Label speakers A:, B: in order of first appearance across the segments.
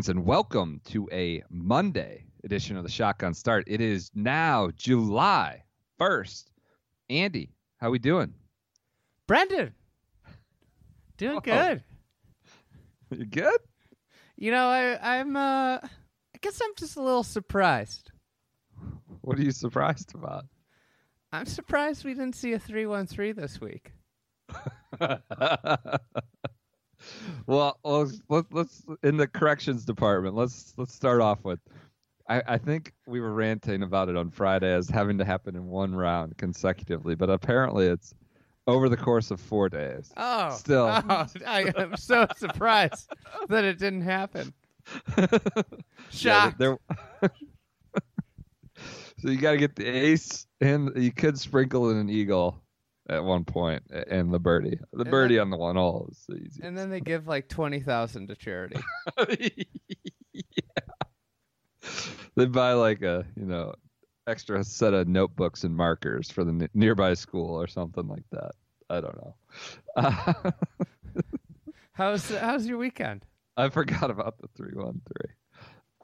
A: Greetings and welcome to a Monday edition of the Shotgun Start. It is now July 1st. Andy, how are we doing?
B: Brendan, doing
A: Oh.
B: good.
A: You good?
B: You know, I, I'm. Uh, I guess I'm just a little surprised.
A: What are you surprised about?
B: I'm surprised we didn't see a three one three this week.
A: well, oh, let's, let's let's in the corrections department. Let's let's start off with. I, I think we were ranting about it on Friday as having to happen in one round consecutively, but apparently it's over the course of four days.
B: Oh,
A: Still.
B: oh, I am so surprised that it didn't happen.
A: Yeah,
B: Shocked.
A: there- so you got to get the ace, and you could sprinkle in an eagle at one point, and the birdie. The
B: And
A: birdie
B: then-
A: on the one hole is the easy.
B: and then they give like twenty thousand to charity.
A: They buy like a you know extra set of notebooks and markers for the n- nearby school or something like that. I don't know. Uh,
B: How's how's your weekend?
A: I forgot about the three one three.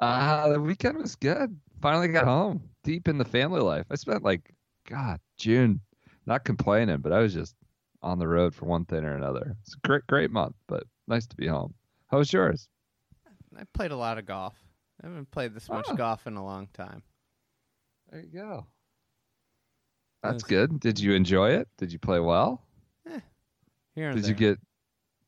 A: Uh the weekend was good. Finally got home. Deep in the family life. I spent like God, June, not complaining, but I was just on the road for one thing or another. It's a great great month, but nice to be home. How was yours?
B: I played a lot of golf. I haven't played this much
A: Oh.
B: golf in a long time.
A: There you go. That's good. Did you enjoy it? Did you play well?
B: Eh, here and
A: Did you get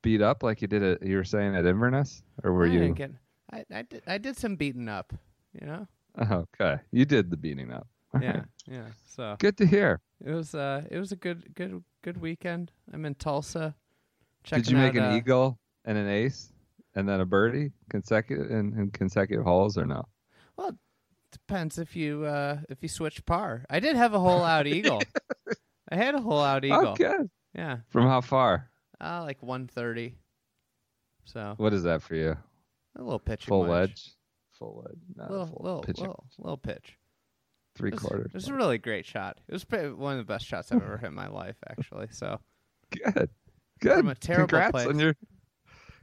A: beat up like you did at you were saying at Inverness? Or were
B: I
A: you
B: didn't get- I, I did. I did some beating up. You know.
A: Okay. You did the beating up.
B: Yeah. Yeah. So.
A: Good to hear.
B: It was uh it was a good good good weekend. I'm in Tulsa. Checking
A: Did you make
B: out,
A: an
B: uh,
A: eagle and an ace and then a birdie consecutive in, in consecutive holes or no?
B: Well, it depends if you uh if you switch par. I did have a hole out eagle. I had a hole out eagle.
A: Good.
B: Yeah.
A: From how far?
B: Uh like 130. So,
A: What is that for you?
B: a little pitch
A: Full wedge? Full wedge. Not
B: Little
A: full
B: little
A: pitching.
B: little, little pitch.
A: Three quarters.
B: it was a really great shot. It was one of the best shots I've ever hit in my life actually. So,
A: Good. Good.
B: From a terrible
A: congrats
B: place.
A: on your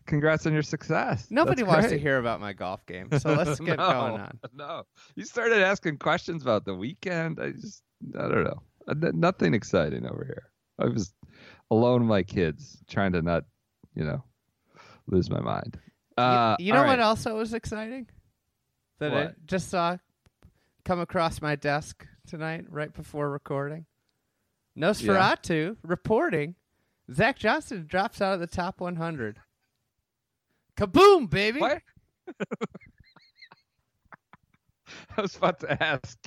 A: congrats on your success.
B: nobody
A: That's
B: wants to hear about my golf game. So, let's get
A: no,
B: going on.
A: No, you started asking questions about the weekend. I just, I don't know, Uh, nothing exciting over here. I was alone with my kids, trying to not, you know, lose my mind.
B: You-
A: Uh,
B: you, know
A: all
B: what else was exciting? That I just saw come across my desk tonight, right before recording. Nosferatu reporting Zach Johnson drops out of the top 100. Kaboom, baby!
A: What? I was about to ask,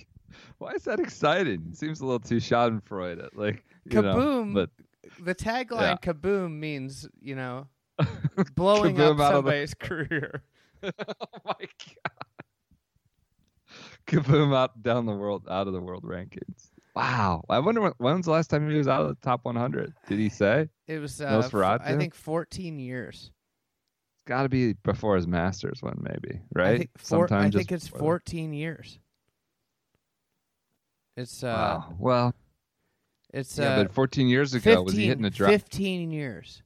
A: why is that exciting? Seems a little too Schadenfreude. Like, you know,
B: Kaboom.
A: but
B: The tagline
A: Yeah.
B: "Kaboom" means you know blowing up
A: of the-
B: somebody's career.
A: oh my god. Kaboom out down the world out of the world rankings. Wow. I wonder when, when's the last time he was out of the top 100? Did he say?
B: It was uh, f- I
A: Nosferatu?
B: think 14 years.
A: It's got to be before his Masters one, maybe, right?
B: I think, four, I think it's
A: before.
B: 14 years. It's uh,
A: Wow. Well,
B: it's
A: yeah,
B: uh,
A: but 14 years ago, was he hitting a drop?
B: 15 years.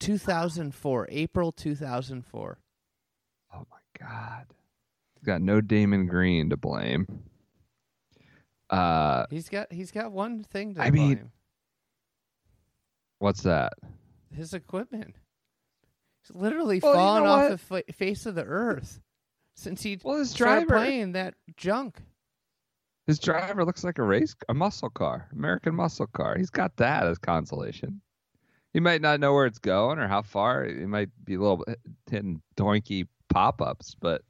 B: 2004, April 2004.
A: Oh my God. Got no Damon Green to blame. Uh,
B: He's got he's got one thing to
A: I mean-
B: blame.
A: what's that?
B: His equipment. He's literally
A: Well, you
B: fallen
A: know
B: off
A: what?
B: the fa- face of the earth since he
A: Well, his
B: started
A: driver,
B: playing that junk.
A: his driver looks like a race, a muscle car, American muscle car. He's got that as consolation. he might not know where it's going or how far. He might be a little hitting doinky pop ups, but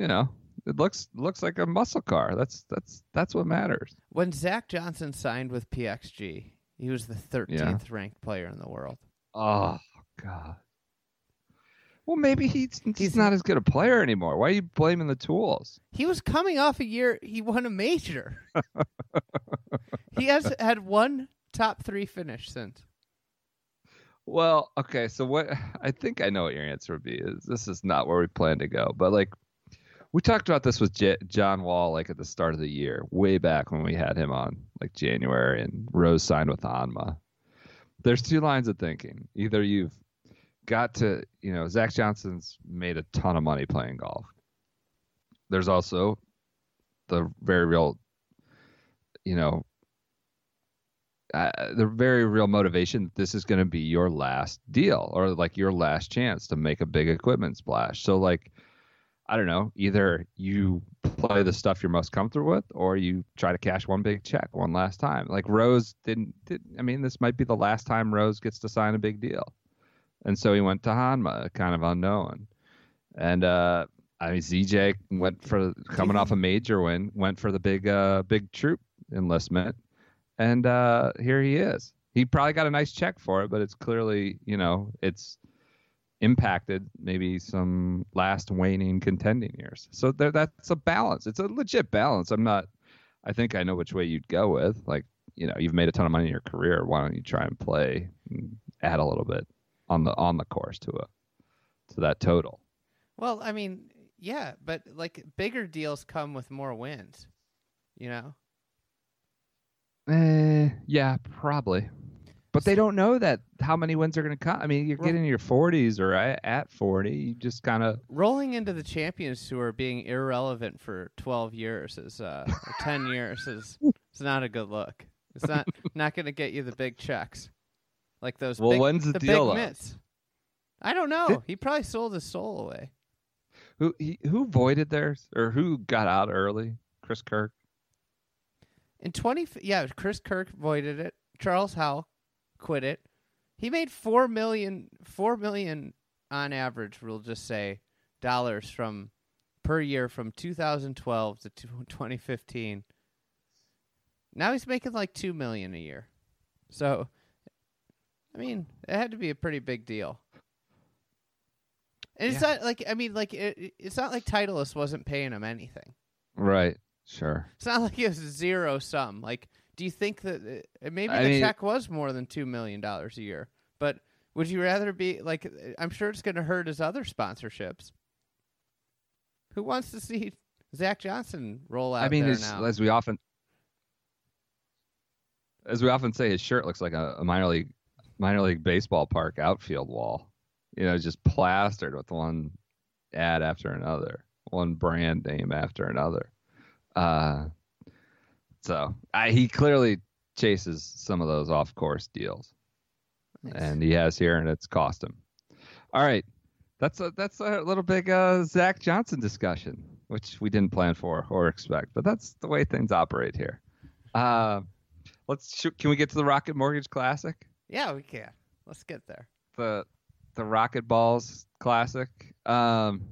A: you know, it looks looks like a muscle car. That's that's that's what matters.
B: When Zach Johnson signed with PXG, he was the 13th
A: Yeah.
B: ranked player in the world.
A: Oh God. Well, maybe he's, he's
B: He's-
A: not as good a player anymore. Why are you blaming the tools?
B: He was coming off a year he won a major. he has had one top three finish since.
A: Well, okay, so what I think I know what your answer would be is this is not where we plan to go, but like we talked about this with J- John Wall like at the start of the year, way back when we had him on like January and Rose signed with Honma. There's two lines of thinking. Either you've got to, you know, Zach Johnson's made a ton of money playing golf. There's also the very real, you know, uh, the very real motivation that this is going to be your last deal or like your last chance to make a big equipment splash. So like I don't know, either you play the stuff you're most comfortable with or you try to cash one big check one last time. Like Rose didn't did I mean this might be the last time Rose gets to sign a big deal. And so he went to Honma, kind of unknown. And uh I mean ZJ went for coming off a major win, went for the big uh big troop enlistment and uh, here he is. He probably got a nice check for it, but it's clearly, you know, it's impacted maybe some last waning contending years. So there, that's a balance. It's a legit balance. I'm not. I think I know which way you'd go with. Like, you know, you've made a ton of money in your career. Why don't you try and play, and add a little bit on the on the course to a to that total?
B: Well, I mean, yeah, but like bigger deals come with more wins. You know?
A: Eh, yeah, probably. But they don't know that how many wins are going to come. I mean,
B: you
A: get in your 40s or at 40. You just kind of
B: Rolling into the Champions Tour being irrelevant for 12 years is uh 10 years is it's not a good look. It's not not going to get you the big checks. Like those
A: Well,
B: big,
A: when's the
B: the
A: deal
B: big mitts. I don't know.
A: Did-
B: he probably sold his soul away.
A: who he, who voided theirs or who got out early? Chris Kirk.
B: In 20 yeah, Chris Kirk voided it. Charles Howell quit it. He made 4 million 4 million on average, we'll just say, dollars from per year from 2012 to 2015. Now he's making like 2 million a year. So I mean, it had to be a pretty big deal. And it's
A: Yeah.
B: not like I mean like it, it- it's not like Titleist wasn't paying him anything.
A: Right. Sure.
B: It's not like it was zero sum. Like, do you think that uh, maybe
A: I
B: the
A: mean-
B: check was more than two million dollars a year? But would you rather be like? uh, I'm sure it's going to hurt his other sponsorships. Who wants to see Zach Johnson roll out
A: I mean,
B: there
A: his,
B: now?
A: as we often as we often say, his shirt looks like a, a minor league minor league baseball park outfield wall. You know, just plastered with one ad after another, one brand name after another. Uh, so I, he clearly chases some of those off course deals.
B: Nice.
A: and he has here, and it's cost him. All right, that's a that's a little big uh, Zach Johnson discussion, which we didn't plan for or expect, but that's the way things operate here. Uh, let's shoot, can we get to the Rocket Mortgage Classic,
B: yeah, we can. Let's get there.
A: the the Rocket Balls Classic? Um,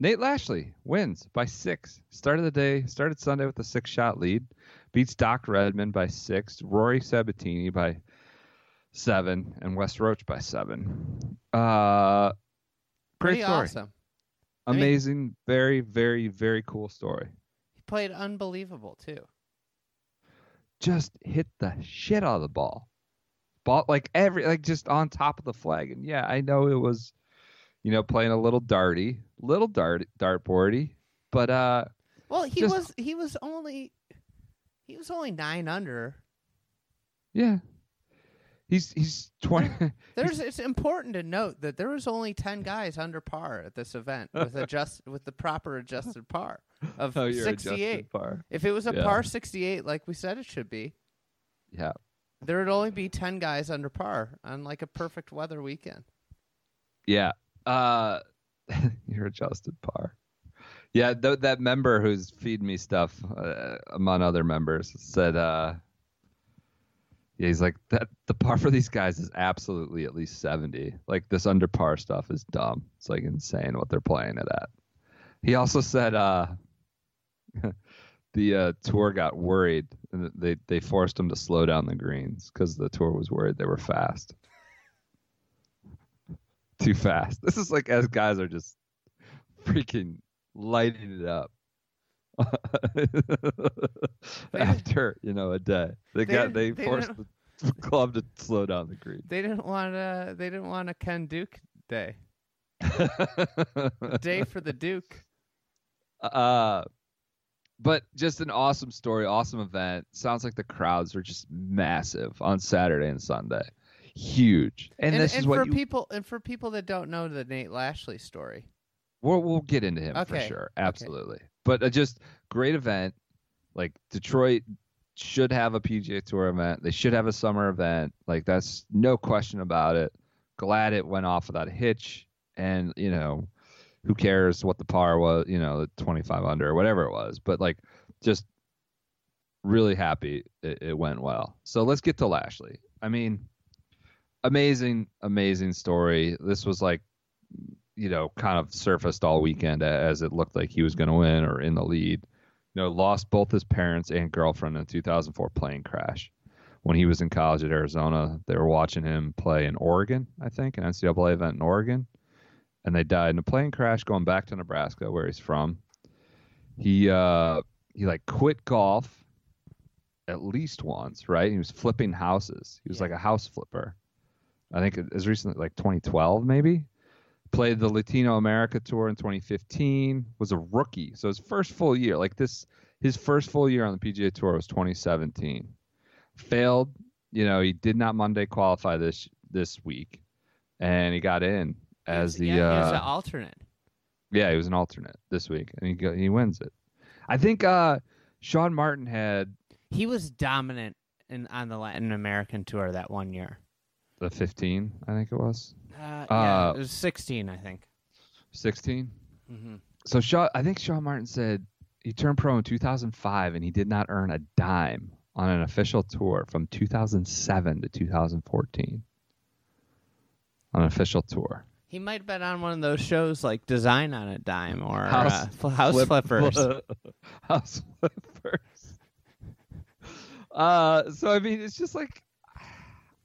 A: Nate Lashley wins by six. Started the day, started Sunday with a six shot lead. Beats Doc Redman by six. Rory Sabbatini by seven. And Wes Roach by seven. Uh, great
B: Pretty
A: story.
B: awesome. I mean-
A: Amazing. very, very, very cool story.
B: He played unbelievable too.
A: Just hit the shit out of the ball. Ball like every like just on top of the flag. And yeah, I know it was, you know, playing a little darty, little dart dartboardy, but uh
B: Well, he
A: Just-
B: was he was only he was only nine under.
A: Yeah. He's he's twenty.
B: There's it's important to note that there was only ten guys under par at this event with adjust with the proper adjusted par of
A: oh,
B: sixty eight.
A: par.
B: If it was a
A: Yeah.
B: par sixty eight like we said it should be,
A: Yeah.
B: there would only be ten guys under par on like a perfect weather weekend.
A: Yeah. Uh, you're adjusted par. Yeah, th- that member who's feed me stuff, uh, among other members, said uh, Yeah, he's like that. The par for these guys is absolutely at least seventy. Like this under par stuff is dumb. It's like insane what they're playing it at. He also said uh, the uh, tour got worried and they they forced him to slow down the greens because the tour was worried they were fast. Too fast. This is like as guys are just freaking lighting it up. After you know a day, they,
B: They
A: got they,
B: they
A: forced the club to slow down the green.
B: They didn't want a they didn't want a Ken Duke day. Day for the Duke.
A: uh, but just an awesome story, awesome event. Sounds like the crowds are just massive on Saturday and Sunday, huge. And,
B: And,
A: this
B: and
A: is
B: for
A: what you.
B: people and for people that don't know the Nate Lashley story.
A: We'll, we'll get into him for
B: Okay,
A: sure,
B: okay.
A: absolutely. But uh, just great event. Like Detroit should have a PGA Tour event. They should have a summer event. Like that's no question about it. Glad it went off without a hitch. And you know, who cares what the par was? You know, the 25 under or whatever it was. But like, just really happy it, it went well. So let's get to Lashley. I mean, amazing, amazing story. This was like you know, kind of surfaced all weekend as it looked like he was going to win or in the lead. You know, lost both his parents and girlfriend in a 2004 plane crash. When he was in college at Arizona, they were watching him play in Oregon, I think, an NCAA event in Oregon, and they died in a plane crash going back to Nebraska, where he's from. He uh, he like quit golf at least once, right? He was flipping houses. He was
B: Yeah.
A: like a house flipper. I think as recently like 2012, maybe played the Latino America Tour in 2015, was a rookie. So his first full year, like this, his first full year on the PGA Tour was 2017. Failed, you know, he did not Monday qualify this this week, and he got in as the
B: yeah, he was
A: uh,
B: an alternate.
A: yeah, he was an alternate this week, and he he wins it. I think uh, Sean Martin had
B: He was dominant in on the Latin American tour that one year.
A: The 15, I think it was
B: Uh, yeah,
A: Uh,
B: it was 16, I think.
A: 16.
B: hmm
A: So Shaw, I think Sean Martin said he turned pro in 2005 and he did not earn a dime on an official tour from 2007 to 2014. On an official tour.
B: He might have been on one of those shows like Design on a Dime or
A: House
B: uh, House
A: Flip-
B: Flippers.
A: House flippers. Uh, so I mean, it's just like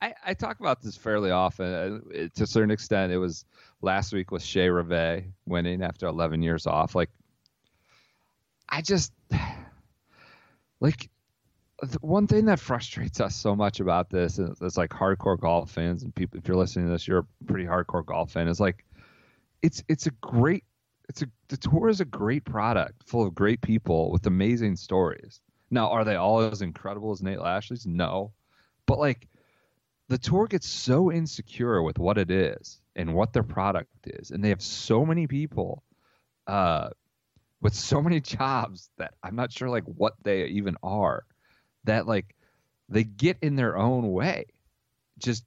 A: I, I talk about this fairly often. Uh, to a certain extent, it was last week with Chez Reavie winning after 11 years off. Like, I just like the one thing that frustrates us so much about this is it's like hardcore golf fans and people. If you're listening to this, you're a pretty hardcore golf fan. Is like, it's it's a great it's a the tour is a great product full of great people with amazing stories. Now, are they all as incredible as Nate Lashley's? No, but like the tour gets so insecure with what it is and what their product is, and they have so many people uh, with so many jobs that I'm not sure like what they even are. That like they get in their own way, just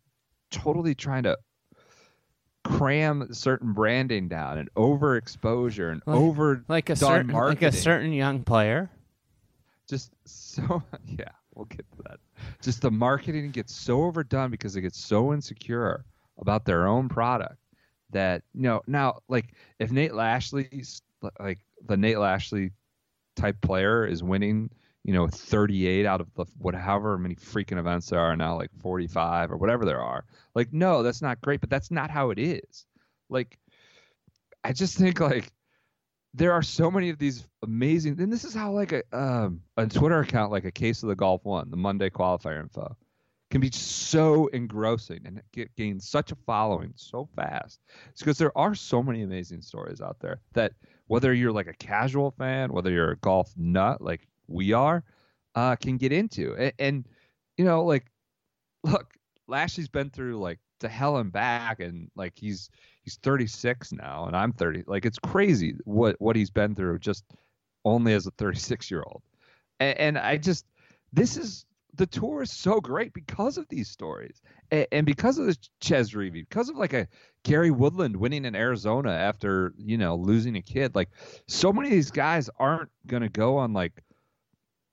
A: totally trying to cram certain branding down and overexposure and
B: Like-
A: over
B: like a certain like a certain young player.
A: just so yeah we'll get to that. Just the marketing gets so overdone because they get so insecure about their own product that you know now like if nate lashley's like the nate lashley type player is winning you know 38 out of the whatever many freaking events there are now like 45 or whatever there are like no that's not great but that's not how it is. Like i just think like there are so many of these amazing and this is how like a um a twitter account like a case of the golf one the monday qualifier info can be so engrossing and get, gain such a following so fast. It's because there are so many amazing stories out there that whether you're like a casual fan whether you're a golf nut like we are uh can get into. And, and you know like look lashley's been through like to hell and back and like he's he's 36 now and I'm 30. Like it's crazy what what he's been through just only as a 36 year old. And, and I just this is the tour is so great because of these stories and, and because of the Chez Reavie, because of like a Gary Woodland winning in Arizona after you know losing a kid. Like so many of these guys aren't gonna go on like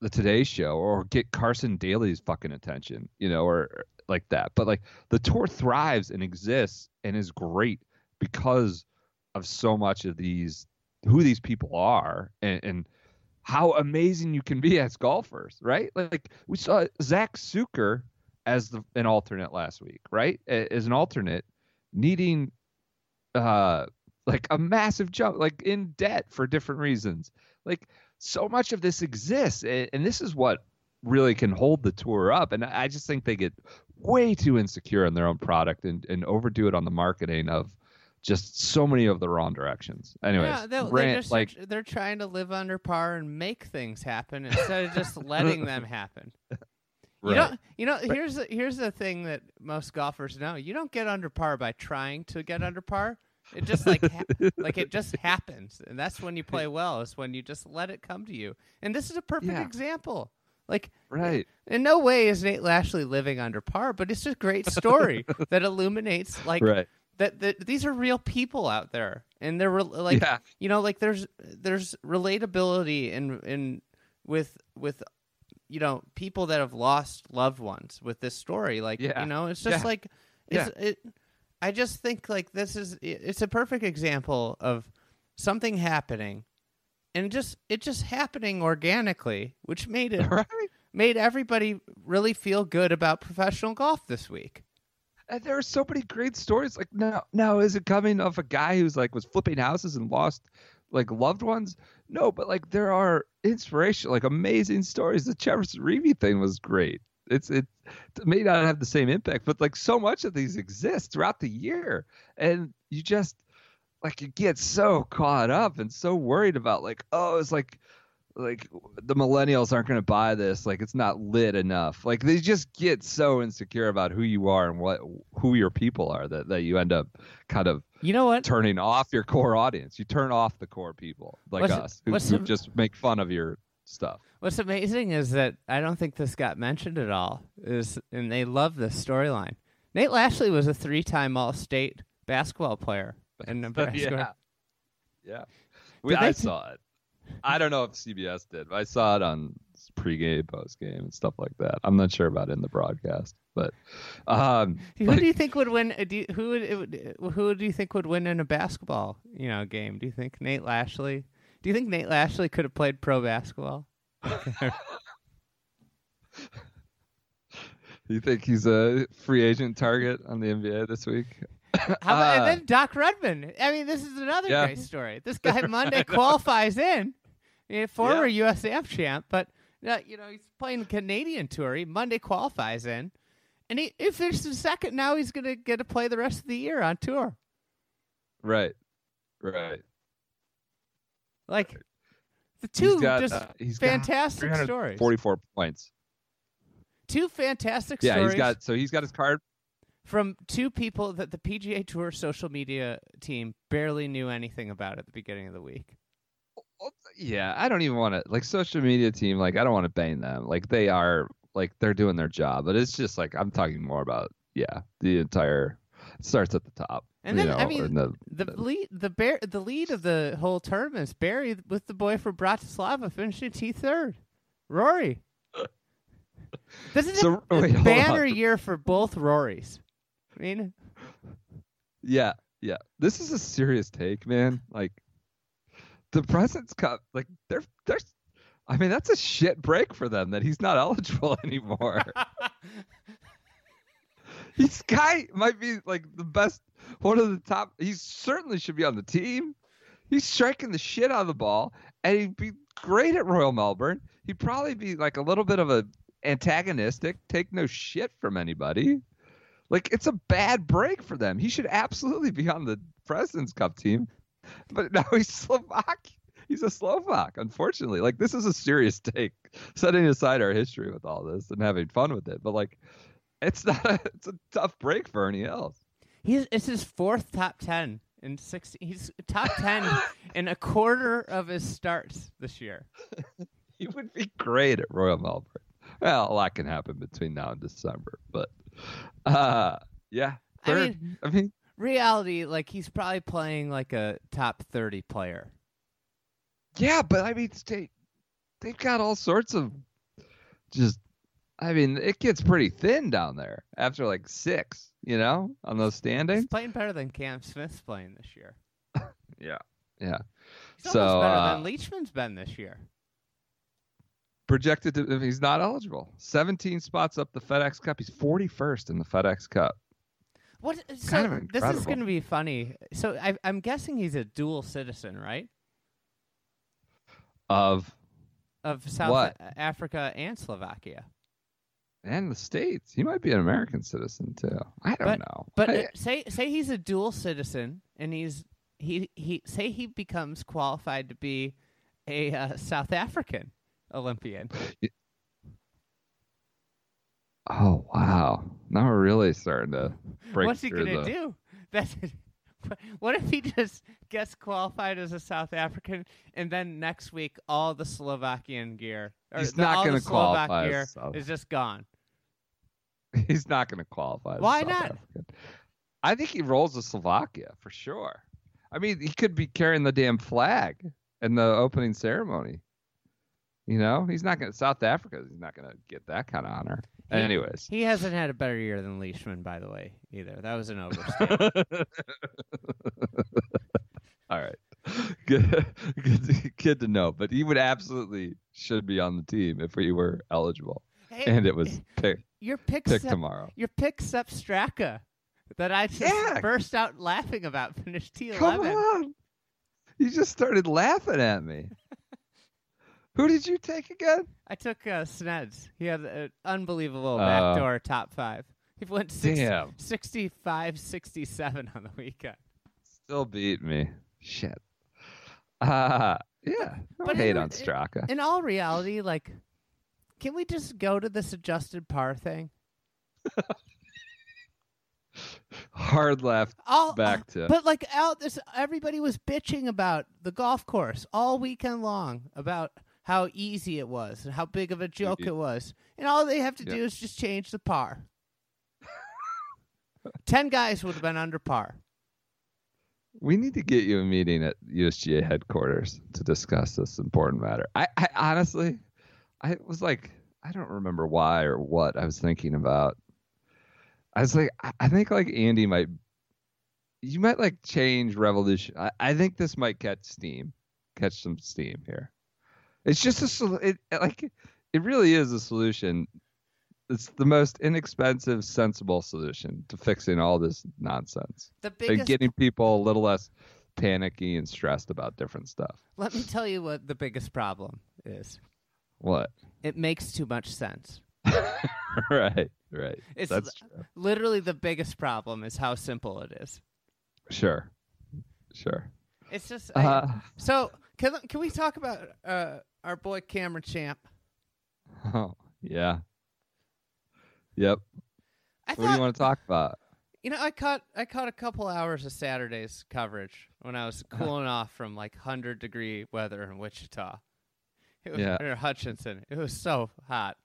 A: the Today Show or get Carson Daly's fucking attention, you know, or like that. But like the tour thrives and exists and is great because of so much of these who these people are and, and how amazing you can be as golfers, right? Like we saw Zach Sucher as the, an alternate last week, right? As an alternate, needing uh like a massive jump, like in debt for different reasons. Like so much of this exists, a- and this is what really can hold the tour up. And I just think they get way too insecure in their own product and, and overdo it on the marketing of just so many of the wrong directions. Anyways,
B: yeah, they're,
A: rant,
B: they're just
A: like
B: they're trying to live under par and make things happen instead of just letting them happen. You
A: right.
B: don't. You know, here's the, here's the thing that most golfers know: you don't get under par by trying to get under par. It just like ha- like it just happens, and that's when you play well. Is when you just let it come to you. And this is a perfect
A: Yeah.
B: example. Like,
A: right.
B: in no way is Nate Lashley living under par, but it's just a great story that illuminates like
A: right.
B: that, that these are real people out there, and they're re- like
A: yeah.
B: you know like there's there's relatability in in with with you know people that have lost loved ones with this story like
A: Yeah.
B: you know it's just
A: Yeah.
B: like it's it i just think like this is it's a perfect example of something happening and just it just happening organically which made it
A: Right.
B: made everybody really feel good about professional golf this week
A: And there are so many great stories. Like now, now is it coming of a guy who's like was flipping houses and lost like loved ones? No, but like there are inspirational, like amazing stories. The Jefferson Reeve thing was great. It's it may not have the same impact, but like so much of these exist throughout the year, and you just like you get so caught up and so worried about like oh it's like like the millennials aren't going to buy this like it's not lit enough like they just get so insecure about who you are and what who your people are that, that you end up kind of
B: you know what
A: turning off your core audience you turn off the core people like
B: What's-
A: us who, who just make fun of your stuff
B: What's amazing is that I don't think this got mentioned at all. Is and they love this storyline. Nate Lashley was a three-time All-State basketball player in Nebraska.
A: yeah yeah we, i saw it i don't know if cbs did but i saw it on pregame postgame and stuff like that i'm not sure about it in the broadcast but um
B: Who
A: like-
B: do you think would win? uh, Do you, who would, it would who do you think would win in a basketball you know game? Do you think Nate Lashley? Do you think Nate Lashley could have played pro basketball?
A: You think he's a free agent target on the NBA this week?
B: How about,
A: Uh,
B: and then Doc Redman. I mean, this is another
A: Yeah.
B: great story. This guy Monday qualifies in, a former US Amp champ, but uh, you know he's playing the Canadian tour. He Monday qualifies in, and he, he finishes second. Now he's gonna get to play the rest of the year on tour.
A: Right, right.
B: Like the
A: He's
B: two
A: got,
B: just
A: uh,
B: fantastic stories.
A: Forty-four points.
B: Two fantastic
A: Yeah,
B: stories
A: he's got so he's got his card.
B: From two people that the PGA Tour social media team barely knew anything about at the beginning of the week.
A: Oh, yeah, I don't even want to like social media team. Like I don't want to bang them. Like they are like they're doing their job, but it's just like I'm talking more about yeah the entire. Starts at the top.
B: And then, I mean,
A: the,
B: The lead, the bear, the lead of the whole tournament is Barry with the boy from Bratislava finishing T third. Rory. This is
A: So,
B: a, a
A: wait, hold
B: banner
A: on.
B: year for both Rorys. I mean,
A: Yeah, yeah. This is a serious take, man. Like the President's Cup, like they're they're I mean, that's a shit break for them that he's not eligible anymore. This guy might be like the best one of the top he certainly should be on the team. He's striking the shit out of the ball and he'd be great at Royal Melbourne. He'd probably be like a little bit of a antagonistic, take no shit from anybody. Like it's a bad break for them. He should absolutely be on the President's Cup team. But now he's Slovak. He's a Slovak, unfortunately. Like this is a serious take. Setting aside our history with all this and having fun with it. But like it's not a, it's a tough break for any else.
B: he's it's his fourth top ten in six. He's top ten in a quarter of his starts this year.
A: He would be great at Royal Melbourne. Well, a lot can happen between now and December, but uh yeah.
B: I mean-
A: I mean
B: Reality, like he's probably playing like a top thirty player.
A: Yeah, but I mean, they they've got all sorts of just I mean, it gets pretty thin down there after like six, you know, on those
B: He's
A: standings.
B: playing better than Cam Smith's playing this year.
A: Yeah. Yeah.
B: He's
A: So,
B: better
A: uh,
B: than Leishman's been this year.
A: Projected to he's not eligible. 17 spots up the FedEx Cup. He's 41st in the FedEx Cup.
B: What? So
A: kind of
B: this is going to be funny. So I, I'm guessing he's a dual citizen, right?
A: Of
B: Of South
A: What?
B: Africa and Slovakia.
A: and the states. He might be an American citizen too. I don't
B: But-
A: know.
B: But
A: I-
B: uh, say say he's a dual citizen and he's he he say he becomes qualified to be a uh, South African Olympian.
A: oh wow. Now we're really starting to break
B: What's he gonna
A: the
B: do? That's what if he just gets qualified as a South African and then next week all the Slovakian gear or
A: He's not gonna
B: Slovak
A: qualify
B: gear
A: South-
B: is just gone.
A: He's not going to qualify. as
B: Why
A: South
B: not?
A: African. I think he rolls to Slovakia for sure. I mean, he could be carrying the damn flag in the opening ceremony. You know, he's not going to South Africa. He's not going to get that kind of honor.
B: He-
A: Anyways,
B: He hasn't had a better year than Leishman, by the way, either. That was an overstatement.
A: all right, good, good, good to know. But he would absolutely should be on the team if he were eligible,
B: hey,
A: and it was eh, pick,
B: your pick
A: pick
B: Sep-
A: tomorrow.
B: your pick Sepp Straka that I just
A: Yeah.
B: burst out laughing about finished T
A: Come
B: eleven.
A: on. You just started laughing at me. Who did you take again?
B: I took uh, Sneds. He had an unbelievable
A: Uh,
B: backdoor top five. He went six,
A: Damn.
B: 65 67 on the weekend.
A: Still beat me. Shit. Uh, yeah. Don't
B: But
A: hate
B: in-
A: on Straka.
B: In all reality, like, can we just go to this adjusted par thing?
A: Hard left
B: All
A: back to.
B: But like out this everybody was bitching about the golf course all weekend long about how easy it was and how big of a joke
A: Yeah.
B: it was. And all they have to do is just change the par. Ten guys would have been under par.
A: we need to get you a meeting at USGA headquarters to discuss this important matter. I, I honestly, I was like, I don't remember why or what I was thinking about. I was like, I, I think like Andy might, you might like change Revolution. I, I think this might catch steam, catch some steam here. It's just a it like it really is a solution. It's the most inexpensive, sensible solution to fixing all this nonsense
B: The
A: and
B: biggest
A: getting people a little less panicky and stressed about different stuff.
B: Let me tell you what the biggest problem is.
A: What?
B: It makes too much sense.
A: right, right.
B: It's
A: That's true.
B: literally the biggest problem is how simple it is.
A: Sure, sure.
B: It's just I-
A: Uh,
B: so. Can can we talk about uh, our boy Cameron Champ?
A: oh, yeah. Yep.
B: I
A: What
B: thought
A: do you want to talk about?
B: You know, I caught I caught a couple hours of Saturday's coverage when I was cooling off from like hundred degree weather in Wichita. It was,
A: Yeah.
B: Hutchinson. It was so hot.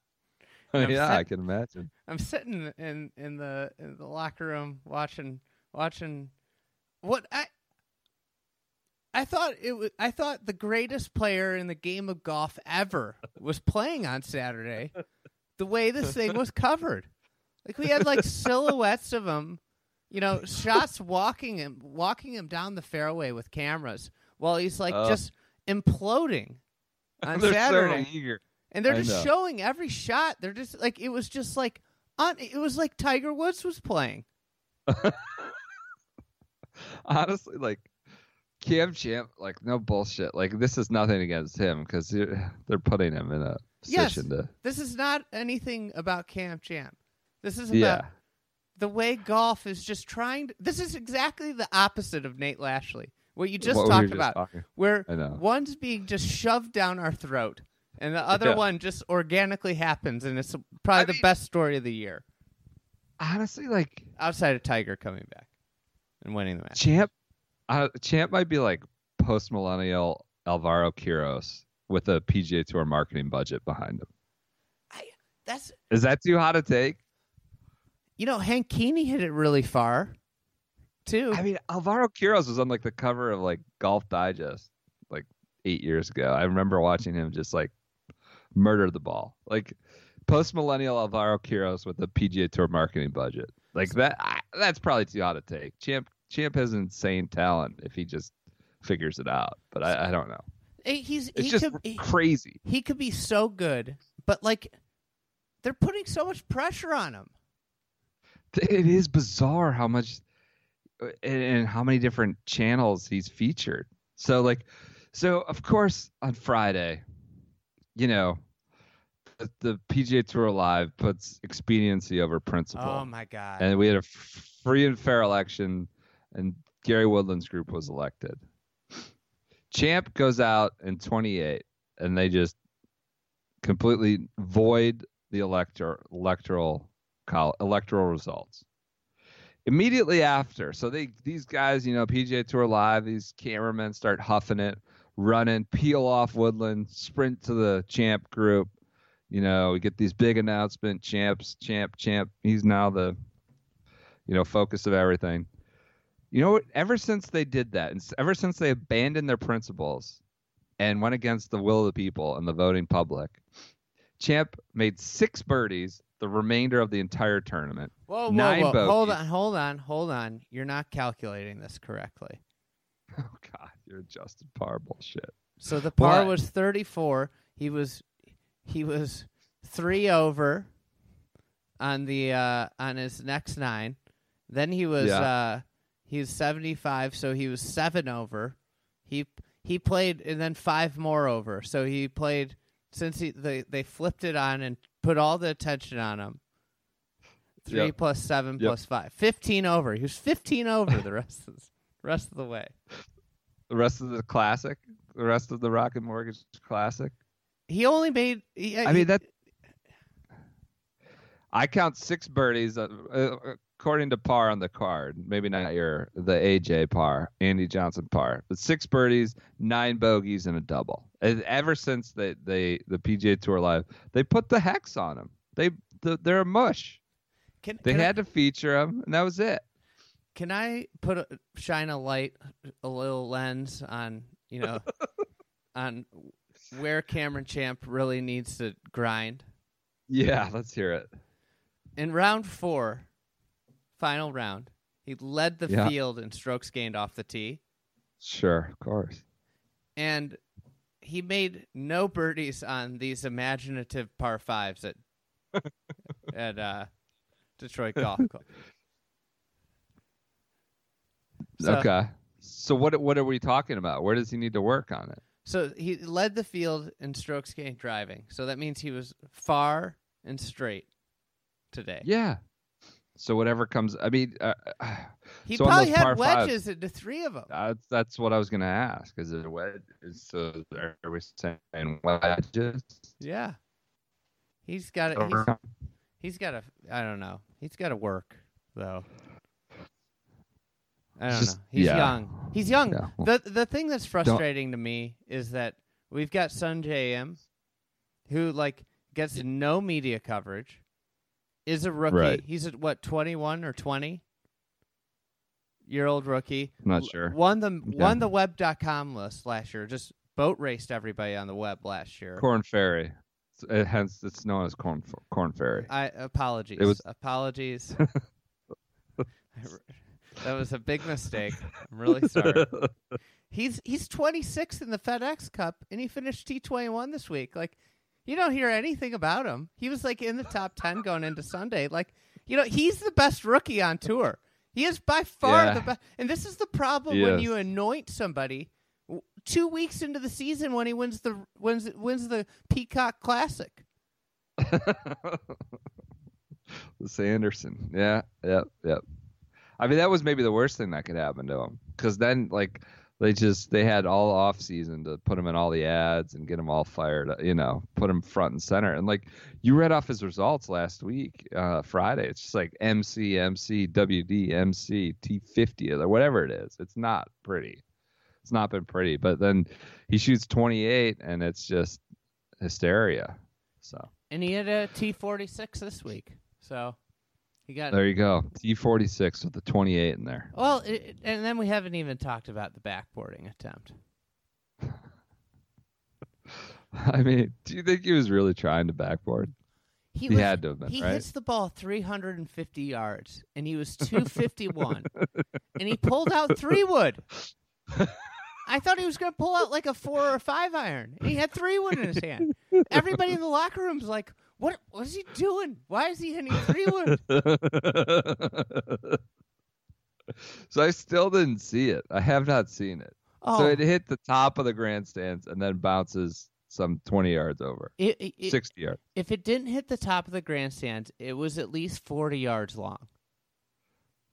A: yeah,
B: I'm
A: I can imagine.
B: I'm sitting in in the in the locker room watching watching what I I thought it was I thought the greatest player in the game of golf ever was playing on Saturday. The way this thing was covered. Like we had like silhouettes of him, you know, shots walking him walking him down the fairway with cameras while he's like
A: Oh.
B: just imploding on
A: They're
B: Saturday
A: so eager.
B: and they're
A: I
B: just
A: know.
B: showing every shot. They're just like it was just like on. It was like Tiger Woods was playing.
A: Honestly, like Cam Champ, like no bullshit. Like this is nothing against him because they're putting him in a
B: Yes.
A: position to.
B: This is not anything about Cam Champ. This is about
A: Yeah.
B: the way golf is just trying. To, this is exactly the opposite of Nate Lashley. What you just
A: What we
B: talked
A: just
B: about, where one's being just shoved down our throat, and the other
A: Yeah.
B: one just organically happens, and it's probably
A: I
B: the
A: mean-
B: best story of the year,
A: Honestly, like
B: outside of Tiger coming back and winning the match.
A: Champ, uh, Champ might be like post millennial Alvaro Quiros with a PGA Tour marketing budget behind him.
B: I, that's
A: Is that too hot to take?
B: you know Hank Kuehne hit it really far, too.
A: I mean, Alvaro Quiros was on like the cover of like Golf Digest like eight years ago. I remember watching him just like murder the ball. Like post millennial Alvaro Quiros with the PGA Tour marketing budget. Like that, I, that's probably too hot to take. Champ Champ has insane talent if he just figures it out, but I, I don't know.
B: He's
A: It's
B: he
A: just
B: could, he,
A: crazy.
B: he could be so good, but like they're putting so much pressure on him.
A: It is bizarre how much and, and how many different channels he's featured. So like, so of course on Friday, you know, the, the PGA Tour Live puts expediency over principle.
B: Oh my god!
A: and we had a free and fair election, and Gary Woodland's group was elected. Champ goes out in 28, and they just completely void the elector electoral electoral results. Immediately after, so they these guys, you know, PGA Tour Live, these cameramen start huffing it, running, peel off Woodland, sprint to the Champ group. You know, we get these big announcement, champs, champ, champ. He's now the, you know, focus of everything. You know what? Ever since they did that, and ever since they abandoned their principles and went against the will of the people and the voting public, Champ made six birdies the remainder of the entire tournament.
B: whoa, whoa,
A: nine
B: whoa! Hold on, hold on, hold on. You're not calculating this correctly.
A: Oh God, you're Justin par bullshit.
B: So the par
A: What?
B: was 34. He was he was three over on the uh, on his next nine. Then he was
A: Yeah.
B: uh, he was 75, so he was seven over. He he played and then five more over. So he played since he they they flipped it on and put all the attention on him. Three
A: Yep.
B: plus seven
A: Yep.
B: plus five. 15 over. He was 15 over the rest of the rest of the way.
A: The rest of the classic, the rest of the Rocket Mortgage Classic.
B: He only made. He,
A: I mean that. I count six birdies uh, uh, according to par on the card. Maybe not your the AJ par, Andy Johnson par, but six birdies, nine bogeys, and a double. And ever since they they the PGA Tour Live, they put the hex on them. They the, they're a mush.
B: Can,
A: They
B: can I-
A: had to feature them, and that was it.
B: Can I put a, shine a light, a little lens on you know, on where Cameron Champ really needs to grind
A: Yeah, let's hear it.
B: in round four, final round. He led the
A: Yeah.
B: field in strokes gained off the tee,
A: Sure, of course.
B: and he made no birdies on these imaginative par fives at at uh, Detroit Golf Club. So-
A: okay. So what what are we talking about? Where does he need to work on it?
B: So he led the field in strokes gained driving. So that means he was far and straight today.
A: Yeah. So whatever comes, I mean, uh,
B: He
A: so
B: probably had wedges into three of them.
A: That's that's what I was gonna ask. Is it a wedge? So are we saying wedges?
B: Yeah. He's got to he's, he's got a. I don't know. He's got to work though. I don't
A: Just-
B: know. He's
A: yeah.
B: young. He's young.
A: Yeah.
B: The the thing that's frustrating to me is that we've got Sungjae Im who like gets no media coverage. Is a rookie.
A: Right.
B: He's at what, 21 or 20? Year old rookie.
A: I'm not sure.
B: Won the
A: Yeah.
B: won the web.com list last year. Just boat raced everybody on the web last year.
A: Korn Ferry. It, hence, it's known as Corn Korn Ferry.
B: I apologies.
A: It was-
B: apologies. that was a big mistake. I'm really sorry. He's he's 26 in the FedEx Cup, and he finished T21 this week. Like, you don't hear anything about him. He was like in the top 10 going into Sunday. Like, you know, he's the best rookie on tour. He is by far
A: Yeah.
B: the best. And this is the problem
A: He
B: when
A: is.
B: you anoint somebody w- two weeks into the season when he wins the wins wins the Peacock Classic.
A: Sanderson. Yeah, yep, yep. I mean, that was maybe the worst thing that could happen to him, because then like they just they had all off season to put him in all the ads and get him all fired, you know, put him front and center. And like you read off his results last week, uh, Friday. It's just like MC, MC, WD, MC, T50 or whatever it is. It's not pretty. It's not been pretty. But then he shoots 28, and it's just hysteria. So.
B: And he had a T46 this week. So got
A: There you go. T46 with the 28 in there.
B: Well, it, it- and then we haven't even talked about the backboarding attempt.
A: I mean, do you think he was really trying to backboard?
B: He,
A: He
B: was,
A: had to have been,
B: He
A: right?
B: hits the ball 350 yards, and he was 251, and he pulled out three wood. I thought he was going to pull out like a four or five iron, he had three wood in his hand. Everybody in the locker room's like, "What? What is he doing? Why is he hitting three wood?"
A: so I still didn't see it. I have not seen it.
B: Oh,
A: So it hit the top of the grandstands and then bounces some 20 yards over,
B: it- it- it-
A: 60 yards.
B: if it didn't hit the top of the grandstands, it was at least 40 yards long.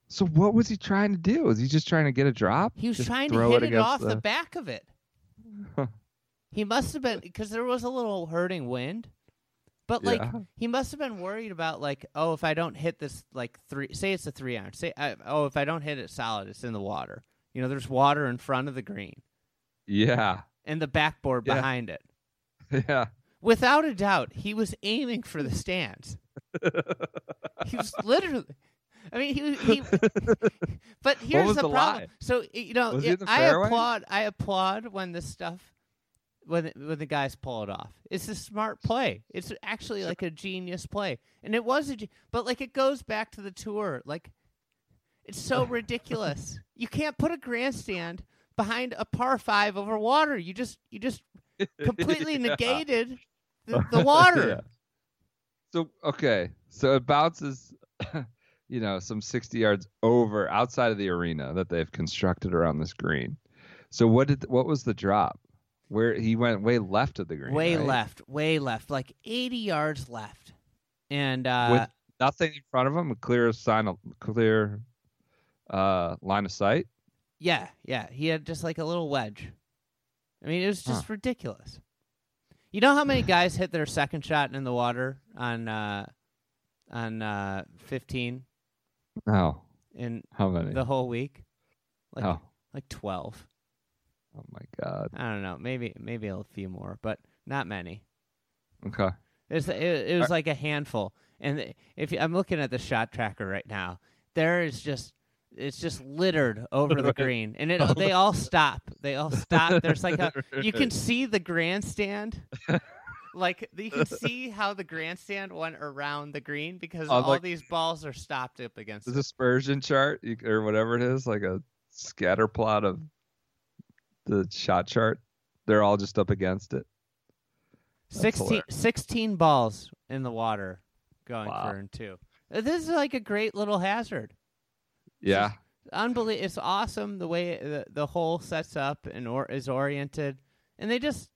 A: So what was he trying to do? Was he just trying to get a drop?
B: He was
A: Just
B: trying to hit it,
A: against
B: off the... back of it. he must have been because there was a little hurting wind, but like
A: Yeah.
B: he must have been worried about like oh if I don't hit this like three say it's a three iron say I, oh if I don't hit it solid it's in the water you know there's water in front of the green
A: Yeah.
B: and the backboard
A: Yeah.
B: behind it
A: Yeah.
B: without a doubt he was aiming for the stands he was literally. I mean, he, he but here's the,
A: the
B: problem. So you know, it- I applaud. I applaud when the stuff when the- when the guys pull it off. It's a smart play. It's actually like a genius play, and it was a. ge- But like, it goes back to the tour. Like, it's so ridiculous. You can't put a grandstand behind a par five over water. You just you just completely
A: Yeah.
B: negated the, the water.
A: Yeah. So okay, so it bounces, you know, some 60 yards over outside of the arena that they've constructed around this green. So what did what was the drop? Where he went way left of the green.
B: way
A: right?
B: left, way left, like 80 yards left. And uh,
A: With nothing in front of him, a clear sign of clear uh line of sight.
B: yeah, yeah, he had just like a little wedge. I mean, it was just ridiculous. You know how many guys hit their second shot in the water on uh, on uh, 15
A: No.
B: in
A: How many?
B: the whole week? Like
A: oh.
B: like 12.
A: Oh my god.
B: I don't know, maybe maybe a few more, but not many.
A: Okay.
B: It's, it, it was like a handful. And if I'm looking at the shot tracker right now, there is just it's just littered over the green, and it they all stop. They all stop. There's like a you can see the grandstand. Like you can see how the grandstand went around the green because
A: On,
B: all
A: like-
B: these balls are stopped up against
A: The
B: it.
A: dispersion chart you, or whatever it is, like a scatter plot of the shot chart. They're all just up against it. That's
B: 16, 16 balls in the water going
A: Wow.
B: for two. This is like a great little hazard.
A: Yeah.
B: unbelievable. It's awesome the way the, the hole sets up and or is oriented, and they just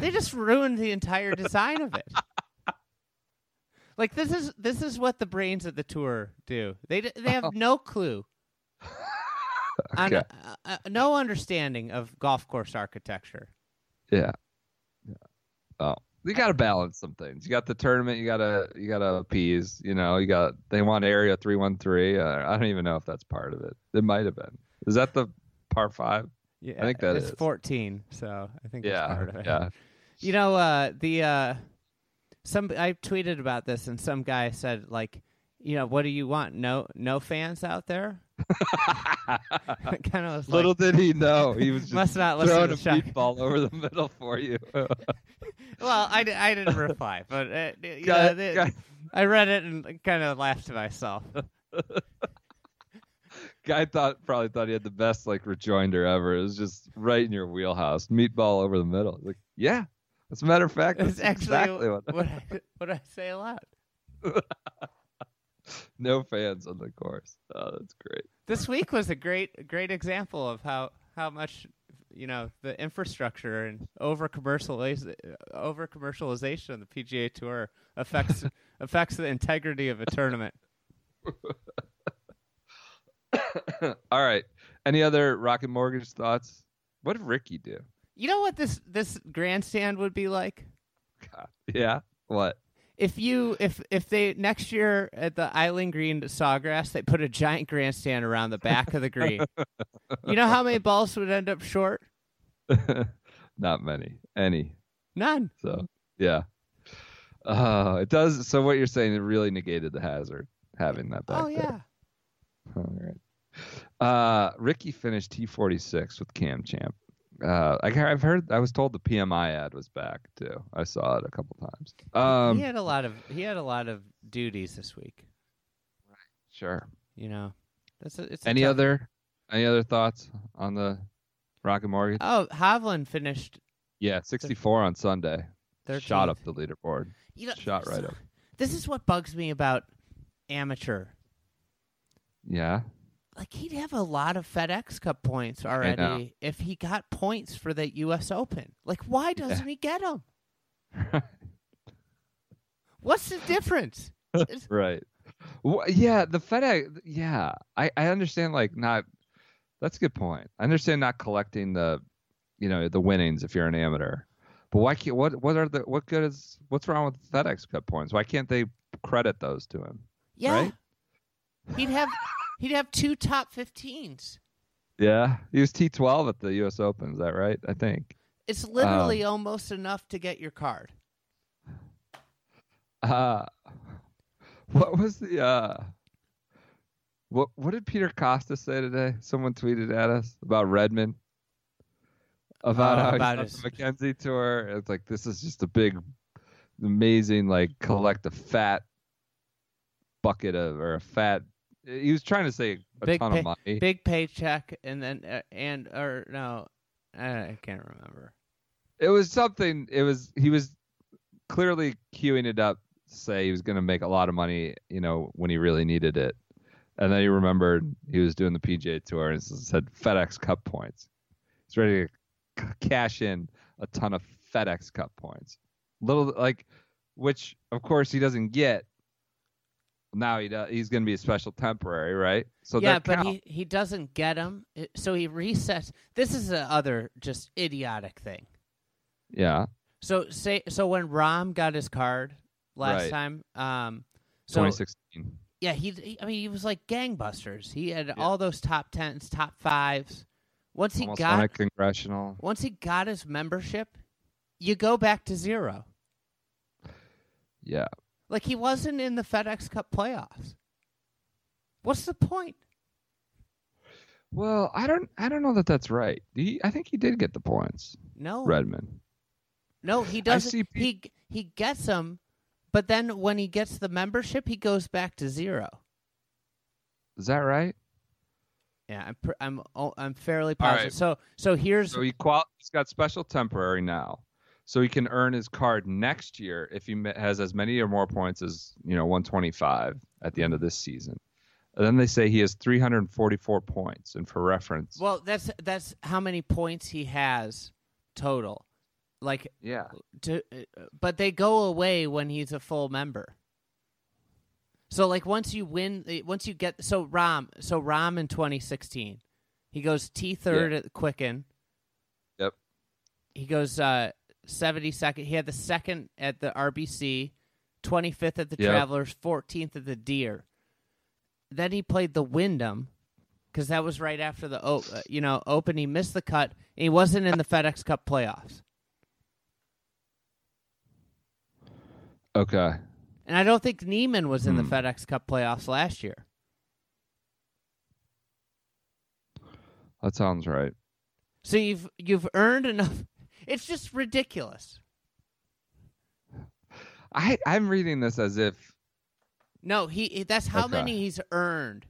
B: they just ruined the entire design of it. Like this is this is what the brains of the tour do. They they have no clue,
A: Okay.
B: uh, uh, no understanding of golf course architecture.
A: Yeah. Yeah. Oh, you got to balance some things. You got the tournament. You got to you got to appease. You know, you got they want area three one three. Uh, I don't even know if that's part of it. It might have been. Is that the par five?
B: Yeah, I
A: think that
B: it's
A: is.
B: fourteen, so I think that's part of
A: Yeah.
B: it.
A: Yeah.
B: You know, uh, the uh, some I tweeted about this, and some guy said like, you know, what do you want? No, no fans out there. kind of was
A: Little
B: like,
A: did he know he was just
B: must not
A: throwing
B: to
A: a
B: show.
A: meatball over the middle for you.
B: Well, I, I didn't reply, but uh, you know,
A: guy-
B: I read it and kind of laughed to myself.
A: Guy thought probably thought he had the best like rejoinder ever. It was just right in your wheelhouse, meatball over the middle. Like, yeah. As a matter of fact,
B: It's
A: that's
B: actually
A: exactly what.
B: what I, what I say a lot.
A: no fans on the course. Oh, that's great.
B: This week was a great great example of how how much you know the infrastructure and over commercialization over commercialization of the PGA Tour affects affects the integrity of a tournament.
A: All right. Any other Rocket Mortgage thoughts? What did Rickie do?
B: You know what this this grandstand would be like
A: God. Yeah. What?
B: If you if if they next year at the Island Green Sawgrass they put a giant grandstand around the back of the green. you know how many balls would end up short?
A: Not many. Any.
B: None.
A: So yeah. Uh, it does. So what you're saying, it really negated the hazard having that back
B: oh
A: there.
B: yeah.
A: All right. Uh, Rickie finished T46 with Cam Champ. Uh, I, I've heard. I was told the PMI ad was back too. I saw it a couple times. Um,
B: he had a lot of he had a lot of duties this week.
A: sure.
B: You know, that's a, it's a
A: Any
B: tough-
A: other any other thoughts on the Rocket Mortgage?
B: Oh, Hovland finished
A: yeah, 64 on Sunday.
B: 13th.
A: Shot up the leaderboard.
B: You know,
A: Shot right
B: so-
A: up.
B: This is what bugs me about amateur.
A: Yeah.
B: Like he'd have a lot of FedEx Cup points already if he got points for the U.S. Open. Like, why doesn't he get them? What's the difference?
A: Right. Well, yeah, the FedEx. Yeah, I I understand. Like not. That's a good point. I understand not collecting the, you know, the winnings if you're an amateur. But why can't what what are the what good is what's wrong with FedEx Cup points? Why can't they credit those to him?
B: yeah,
A: Right?
B: he'd have he'd have two top 15s.
A: Yeah, he was T12 at the U.S. Open. Is that right? I think.
B: It's literally
A: Um,
B: almost enough to get your card.
A: Uh, what was the uh, what what did Peter Kostis say today? Someone tweeted at us about Redman. About
B: Oh,
A: how
B: about
A: he's
B: his-
A: on the Mackenzie tour. It's like this is just a big, amazing like collect a fat bucket of or a fat. He was trying to say a
B: Big
A: ton
B: pay-
A: of money.
B: Big paycheck, and then uh, and or no, I can't remember.
A: It was something. It was he was clearly queuing it up to say he was going to make a lot of money, you know, when he really needed it. And then he remembered he was doing the PGA Tour and said FedEx Cup points. He's ready to c- cash in a ton of FedEx Cup points. Little like, which of course he doesn't get. Now he does. He's going to be a special temporary, right? So
B: yeah,
A: that
B: but
A: count.
B: he he doesn't get him, so he resets. This is the other just idiotic thing.
A: yeah,
B: So say so when Rahm got his card last
A: Right.
B: time, um, so
A: 2016.
B: yeah, he, he I mean he was like gangbusters. He had all those top tens, top fives. Once he
A: Almost
B: got
A: a congressional.
B: once he got his membership, you go back to zero.
A: Yeah.
B: Like he wasn't in the FedEx Cup playoffs. What's the point?
A: Well, I don't. I don't know that that's right. He, I think he did get the points.
B: No,
A: Redman.
B: no, he doesn't.
A: pe-
B: he he gets them, but then when he gets the membership, he goes back to zero.
A: Is that right?
B: Yeah, I'm pr- I'm oh, I'm fairly
A: All right.
B: positive. So so here's
A: So he qual- he's got special temporary now, so he can earn his card next year if he has as many or more points as you know 125 at the end of this season. And then they say he has 344 points, and for reference,
B: well that's that's how many points he has total. Like
A: yeah,
B: to but they go away when he's a full member. So like once you win once you get so Rahm so Rahm in 2016 he goes T third at Quicken.
A: Yep.
B: He goes uh 72nd. He had the second at the RBC, 25th at the
A: Yep.
B: Travelers, 14th at the Deere. Then he played the Wyndham because that was right after the uh, you know Open. He missed the cut. And he wasn't in the FedEx Cup playoffs.
A: okay,
B: And I don't think Niemann was in the
A: Hmm.
B: FedEx Cup playoffs last year.
A: that sounds right.
B: So you've you've earned enough. It's just ridiculous.
A: I I'm reading this as if
B: No, he that's how
A: Okay.
B: many he's earned.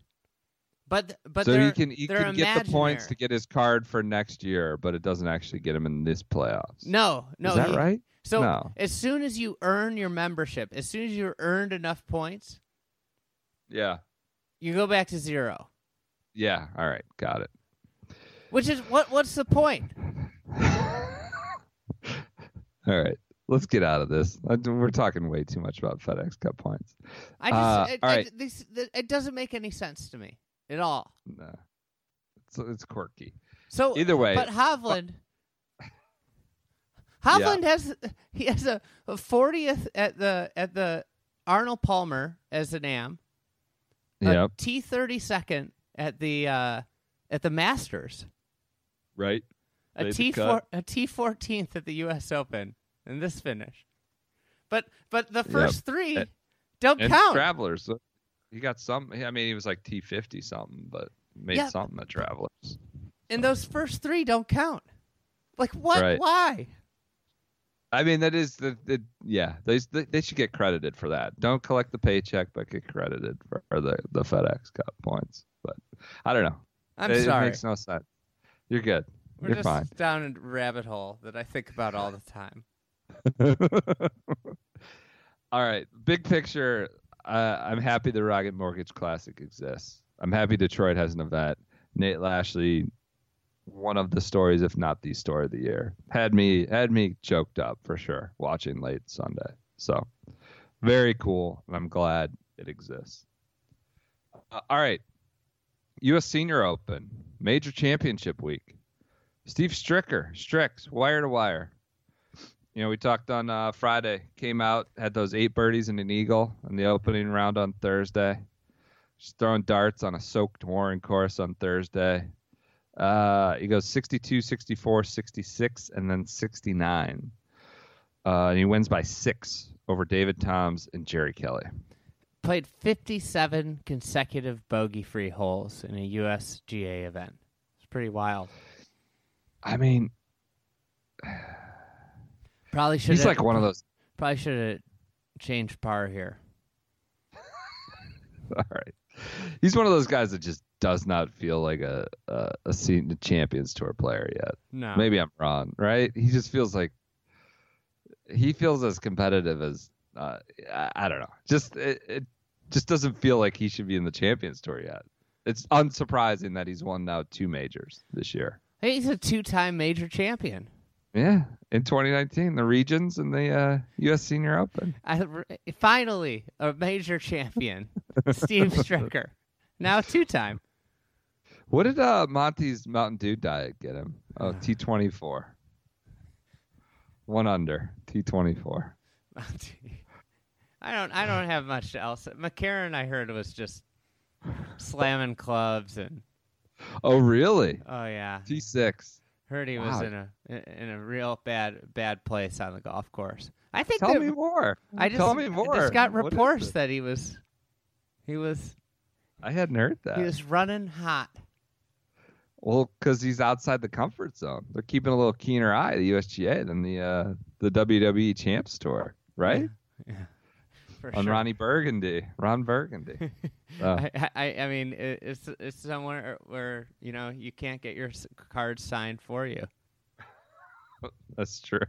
B: But but
A: so he can he can get the points to get his card for next year, but it doesn't actually get him in this playoffs.
B: No, no.
A: is that
B: he-
A: right?
B: So
A: No.
B: as soon as you earn your membership, as soon as you earned enough points,
A: Yeah.
B: you go back to zero.
A: Yeah. All right. Got it.
B: Which is what what's the point?
A: All right. Let's get out of this. We're talking way too much about FedEx Cup points.
B: I just
A: Uh,
B: it,
A: all
B: I- this, it doesn't make any sense to me at all.
A: No. It's, it's quirky.
B: So
A: Either way,
B: but Hovland, Hovland has he has a fortieth at the at the Arnold Palmer as an am,
A: Yep.
B: T thirty second at the uh, at the Masters,
A: Right.
B: A T four a T fourteenth at the U.S. Open, and this finish. But but the first three
A: And-
B: don't
A: And
B: count.
A: Travelers. Uh, he got some. I mean, he was like T fifty something, but made
B: Yeah.
A: something at Travelers.
B: and those first three don't count. Like what?
A: Right.
B: Why?
A: I mean, that is the, the yeah. They, they they should get credited for that. Don't collect the paycheck, but get credited for the the FedEx Cup points. But I don't know.
B: I'm
A: it,
B: sorry.
A: It makes no sense. You're good.
B: We're
A: You're
B: just
A: fine.
B: down a rabbit hole that I think about all the time.
A: All right, big picture. Uh, I'm happy the Rocket Mortgage Classic exists. I'm happy Detroit has an event. Nate Lashley, one of the stories, if not the story of the year, had me had me choked up for sure watching late Sunday. So very cool, and I'm glad it exists. Uh, all right, U.S. Senior Open, Major Championship Week. Steve Stricker, Strix, wire to wire. You know, we talked on uh, Friday, came out, had those eight birdies and an eagle in the opening round on Thursday. Just throwing darts on a soaked Warren course on Thursday. Uh, he goes 62, 64, 66, and then 69. Uh, and he wins by six over David Toms and Jerry Kelly.
B: Played 57 consecutive bogey-free holes in a USGA event. It's pretty wild.
A: I mean,
B: Probably should.
A: he's like one of those.
B: Probably should have changed par here.
A: All right. He's one of those guys that just does not feel like a a, a senior Champions Tour player yet.
B: No.
A: Maybe I'm wrong, right? He just feels like he feels as competitive as uh, I, I don't know. Just it, it just doesn't feel like he should be in the Champions Tour yet. It's unsurprising that he's won now two majors this year.
B: Hey, he's a two-time major champion.
A: Yeah, in 2019, the regions and the uh, U.S. Senior Open.
B: I, finally, a major champion, Steve Stricker. Now two-time.
A: What did uh, Monty's Mountain Dew diet get him? Oh, T24. One under T24. Monty.
B: I don't. I don't have much else. McCarron, I heard was just slamming clubs and.
A: Oh, really?
B: Oh yeah,
A: T6.
B: heard he was in a in a real bad bad place on the golf course. I think
A: Tell
B: that-
A: me more.
B: I just
A: Tell me more.
B: just got reports that he was he was
A: I hadn't heard that.
B: he was running hot.
A: Well, because he's outside the comfort zone. They're keeping a little keener eye, the USGA, than the uh, the WWE Champs Tour, right?
B: For
A: On
B: sure.
A: Ronnie Burgundy, Ron Burgundy. Oh,
B: I, I I mean it's it's somewhere where you know you can't get your cards signed for you.
A: that's true.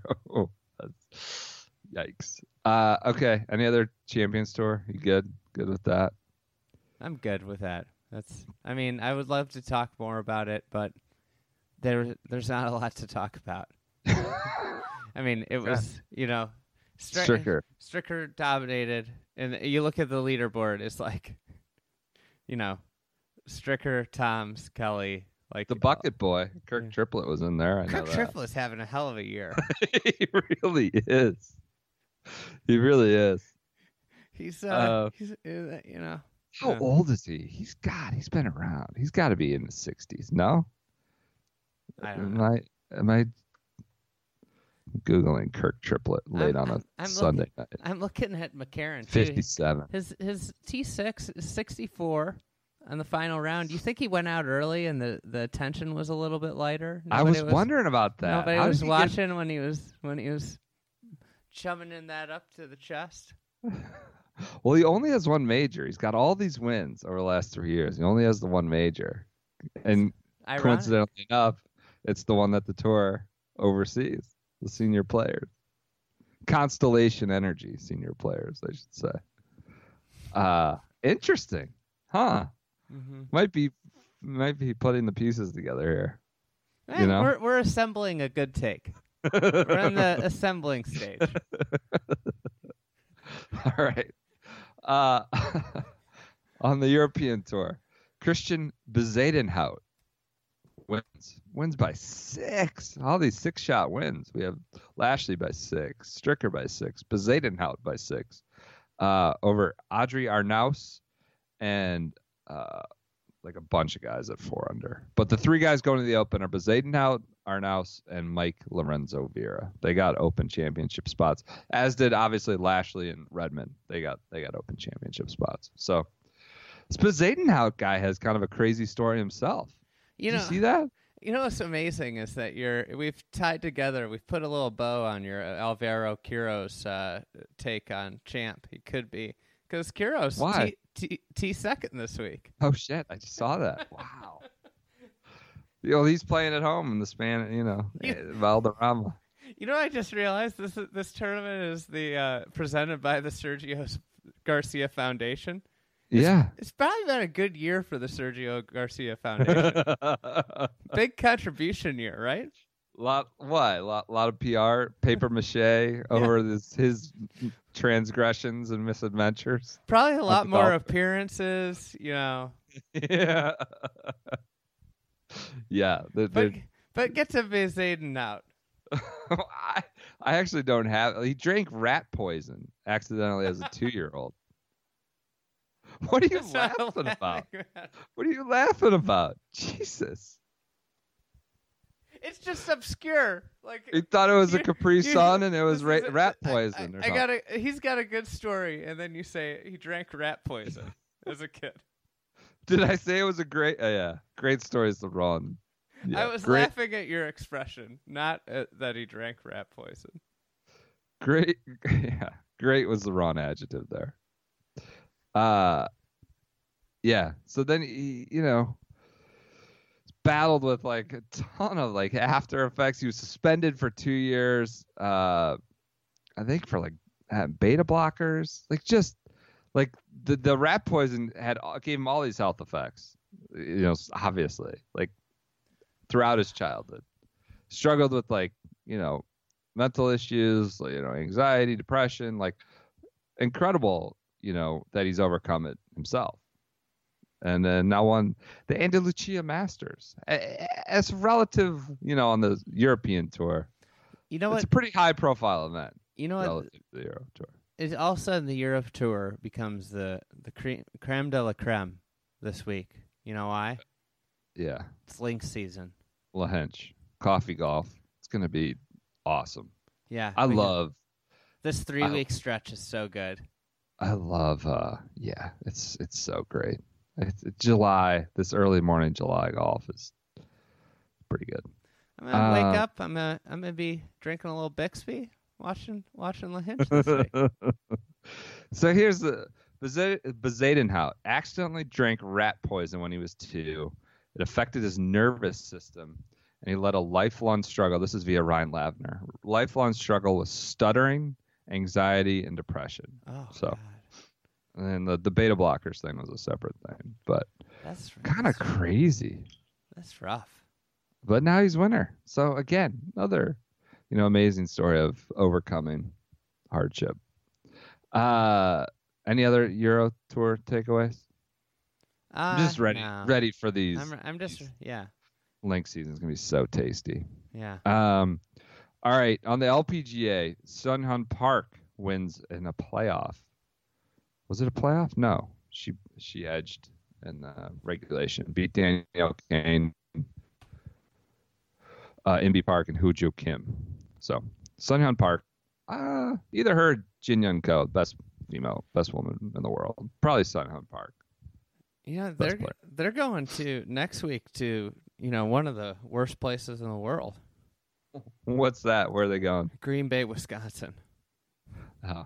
A: That's, yikes. Uh, okay. Any other Champions Tour? You good? Good with that?
B: I'm good with that. That's I mean I would love to talk more about it, but there there's not a lot to talk about. I mean it was you know Stri-
A: Stricker.
B: Stricker dominated, and you look at the leaderboard. It's like, you know, Stricker, Toms, Kelly, like
A: The bucket boy, Kirk
B: Yeah.
A: Triplett was in there. I
B: Kirk
A: that.
B: Triplett is having a hell of a year.
A: he really is. He really is.
B: He's, uh,
A: Uh,
B: he's, uh, you know,
A: How
B: Yeah.
A: old is he? He's God. He's been around. He's got to be in his sixties. No,
B: I don't
A: am
B: know.
A: I am I googling Kirk Triplett late
B: I'm-
A: on a
B: I'm-
A: Sunday night?
B: I'm looking at McCarron.
A: Fifty-seven.
B: His his T six is sixty four on the final round. Do you think he went out early and the the tension was a little bit lighter?
A: I was,
B: Nobody
A: wondering about that.
B: Nobody
A: How
B: was
A: he get-
B: watching when he was when he was chumming in that up to the chest.
A: Well, he only has one major. He's got all these wins over the last three years. He only has the one major, and
B: Ironic.
A: coincidentally enough, it's the one that the tour oversees. The senior players, Constellation Energy senior players, I should say. Uh interesting, huh?
B: hmm
A: Might be might be putting the pieces together
B: Eh,
A: You know?
B: we're we're assembling a good take. We're in the assembling stage.
A: All right. Uh, on the European tour, Christiaan Bezuidenhout wins. Wins by six. All these six shot wins. We have Lashley by six, Stricker by six, Bezuidenhout by six, uh, over Adri Arnaus and uh, like a bunch of guys at four under. But the three guys going to the Open are Bezuidenhout, Arnaus, and Mike Lorenzo Vera. They got Open championship spots, as did obviously Lashley and Redman. They got they got Open championship spots. So this Bezuidenhout guy has kind of a crazy story himself.
B: You
A: Did
B: know,
A: you see that?
B: You know what's amazing is that you're we've tied together. We've put a little bow on your uh, Alvaro Quiros uh, take on Champ. He could be because Quiros
A: Why?
B: T, T, T second this week.
A: Oh shit! I just saw that. Wow. You know, he's playing at home in the Spain. You know,
B: You-
A: eh, Valderrama.
B: You know, I just realized this this tournament is the uh, presented by the Sergio Garcia Foundation.
A: Yeah.
B: It's probably been a good year for the Sergio Garcia Foundation. Big contribution year, right?
A: lot what? Lot lot of PR, paper mache over this his transgressions and misadventures.
B: Probably a lot more
A: golf.
B: appearances, you know.
A: yeah. yeah. The,
B: But but get to Zayden out.
A: I, I actually don't have. He drank rat poison accidentally as a two-year-old. What are you laughing about? What are you laughing about? Jesus!
B: It's just obscure. Like
A: He thought it was a Capri Sun and it was ra-
B: a-
A: rat poison.
B: I,
A: or
B: I got a. He's got a good story, and then you say he drank rat poison as a kid.
A: Did I say it was a great? Uh, yeah, great stories to run. Yeah,
B: I was
A: great,
B: laughing at your expression, not at, that he drank rat poison.
A: great. Yeah, great was the wrong adjective there. Uh, yeah. So then he, you know, battled with like a ton of like after effects. He was suspended for two years. Uh, I think for like uh, beta blockers, like just like the the rat poison had gave him all these health effects. You know, obviously, like throughout his childhood, struggled with like you know mental issues, you know, anxiety, depression, like incredible, you know, that he's overcome it himself. And then now on the Andalucia Masters. As relative, you know, on the European tour,
B: You know
A: it's a pretty high profile event
B: You know what?
A: to the Europe tour.
B: Is all of a sudden the Europe tour becomes the the creme, creme de la creme this week. You know why?
A: Yeah.
B: It's Links season.
A: Lahinch, coffee golf. It's going to be awesome.
B: Yeah,
A: I love,
B: this three week stretch is so good.
A: I love, uh, yeah, it's, it's so great. It's, it's July, this early morning July golf is pretty good.
B: I'm gonna wake
A: Uh,
B: up. I'm gonna I'm gonna be drinking a little Bixby, watching watching Lahinch this week.
A: so here's the Bezuidenhout accidentally drank rat poison when he was two. It affected his nervous system, and he led a lifelong struggle. This is via Ryan Lavner. Lifelong struggle with stuttering, anxiety, and depression.
B: Oh,
A: So,
B: God.
A: And then the, the beta blockers thing was a separate thing, but
B: that's
A: kind of crazy.
B: That's rough.
A: But now he's winner. So again, another you know amazing story of overcoming hardship. Uh, any other Euro Tour takeaways? I'm just
B: Uh,
A: ready,
B: no.
A: ready for these.
B: I'm I'm just yeah
A: Link season's gonna be so tasty.
B: yeah.
A: Um, all right, on the LPGA, Sung Hyun Park wins in a playoff. Was it a playoff? No, she she edged in the regulation, beat Danielle Kang, uh, Inbee Park, and Hyo Joo Kim. So Sung Hyun Park, uh, either her, or Jin Young Ko, best female, best woman in the world, probably Sung Hyun
B: Park. Know they're they're going to next week to you know one of the worst places in the world,
A: What's that? Where are they going?
B: Green Bay, Wisconsin.
A: Oh.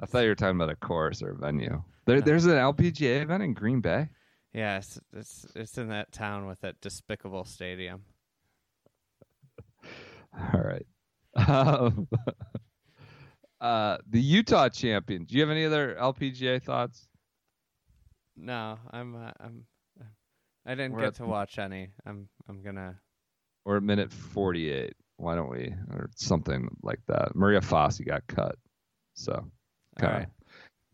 A: I thought you were talking about a course or a venue. There, there's an LPGA event in Green Bay.
B: Yeah, it's, it's it's in that town with that despicable stadium.
A: All right. Um, uh, the Utah champion. Do you have any other LPGA thoughts?
B: No, I'm uh, I'm I didn't
A: We're
B: get to watch any. I'm I'm gonna
A: We're at minute 48. Why don't we? Or something like that. Maria Fassi got cut. So,
B: right.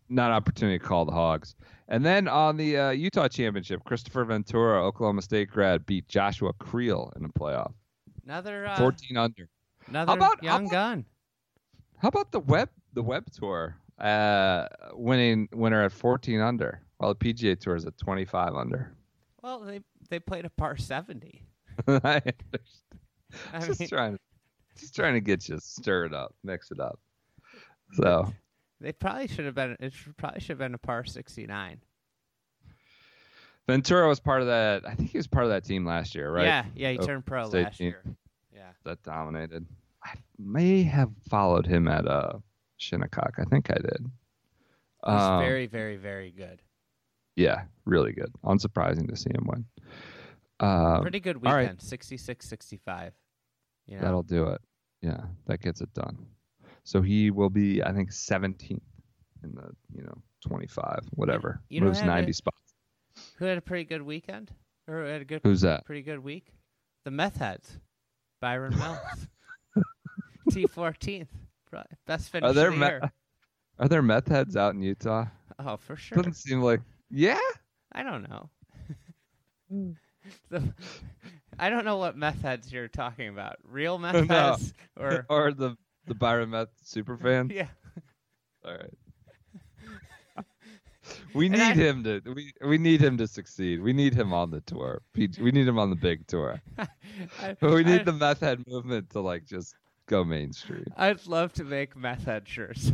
A: not opportunity to call the Hogs. And then on the uh, Utah championship, Kristoffer Ventura, Oklahoma State grad, beat Joshua Creel in the playoff.
B: Another uh,
A: 14 under.
B: another how
A: about- how
B: young
A: about-
B: gun.
A: How about the web the web tour uh, winning winner at 14 under, while the PGA tour is at 25 under.
B: Well, they they played a par seventy.
A: I understand.
B: I
A: just
B: mean,
A: trying, just trying to get you stirred up, mix it up. So
B: they probably should have been. It should, probably should have been a par sixty nine.
A: Ventura was part of that. I think he was part of that team last year, right?
B: Yeah, yeah, he
A: Oh,
B: turned pro
A: state
B: last
A: team.
B: year. Yeah.
A: That dominated. I may have followed him at uh, Shinnecock. I think I did.
B: He's
A: Um,
B: very, very, very good.
A: Yeah, really good. Unsurprising to see him win. Um,
B: Pretty good
A: all right.
B: weekend. 66 65. You know?
A: That'll do it. Yeah, that gets it done. So he will be, I think, 17th in the, you know, 25, whatever.
B: you know
A: Moves
B: who had
A: 90
B: a-
A: spots.
B: Who had a pretty good weekend? Or had a good
A: Who's that?
B: pretty good week? The meth heads. Byron Mills. T fourteenth. Best finish
A: Are there
B: of the
A: me-
B: year.
A: Are there meth heads out in Utah?
B: Oh, for sure.
A: Doesn't seem like. Yeah.
B: I don't know. The- I don't know what meth heads you're talking about. Real meth
A: No.
B: heads or
A: or the the Byron Meth super fan.
B: yeah.
A: All right. We need
B: I-
A: him to we we need him to succeed. We need him on the tour. We need him on the big tour.
B: I,
A: We need
B: I-
A: the meth head movement to like just go mainstream.
B: I'd love to make meth head shirts.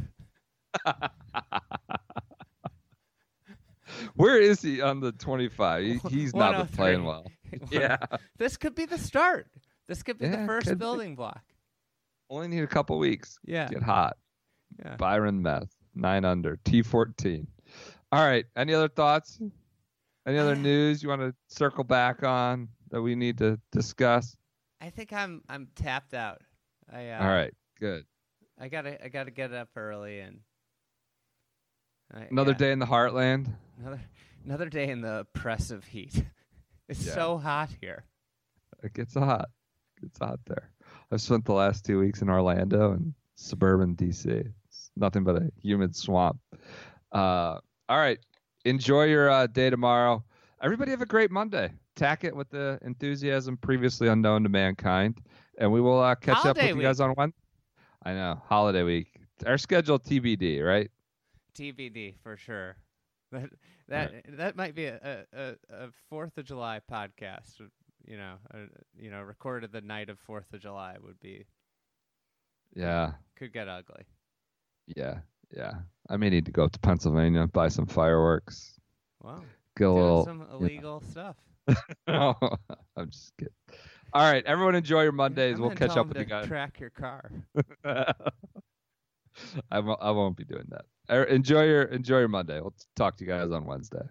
A: Where is he on the 25? He, he's not been playing well. Yeah.
B: This could be the start. This could be
A: Yeah,
B: the first
A: could be.
B: building block.
A: Only need a couple weeks.
B: Yeah.
A: Get hot.
B: Yeah.
A: Byron Meth, nine under, T14. All right. Any other thoughts? Any other news you want to circle back on that we need to discuss?
B: I think I'm I'm tapped out. I uh,
A: All right. Good.
B: I gotta I gotta get up early and I-
A: Another
B: yeah,
A: day in the heartland.
B: Another another day in the oppressive heat. It's
A: Yeah.
B: so hot here.
A: It gets hot. It gets hot there. I've spent the last two weeks in Orlando and suburban DC. It's nothing but a humid swamp. Uh, all right. Enjoy your uh, day tomorrow. Everybody have a great Monday. Tack it with the enthusiasm previously unknown to mankind. And we will uh, catch up
B: Holiday
A: with you guys on Wednesday. I know. Holiday week. Our schedule TBD, right?
B: TBD for sure. That that that might be a a, a Fourth of July podcast. You know, uh, you know, recorded the night of Fourth of July would be
A: Yeah.
B: could get ugly.
A: Yeah. Yeah. I may need to go up to Pennsylvania, buy some fireworks,
B: Wow,
A: get a little.
B: some illegal stuff.
A: No, I'm just kidding. All right, everyone, enjoy your Mondays.
B: I'm
A: we'll catch up with you guys.
B: Track your car.
A: I won't, I won't be doing that. Er, Enjoy your enjoy your Monday. We'll talk to you guys on Wednesday.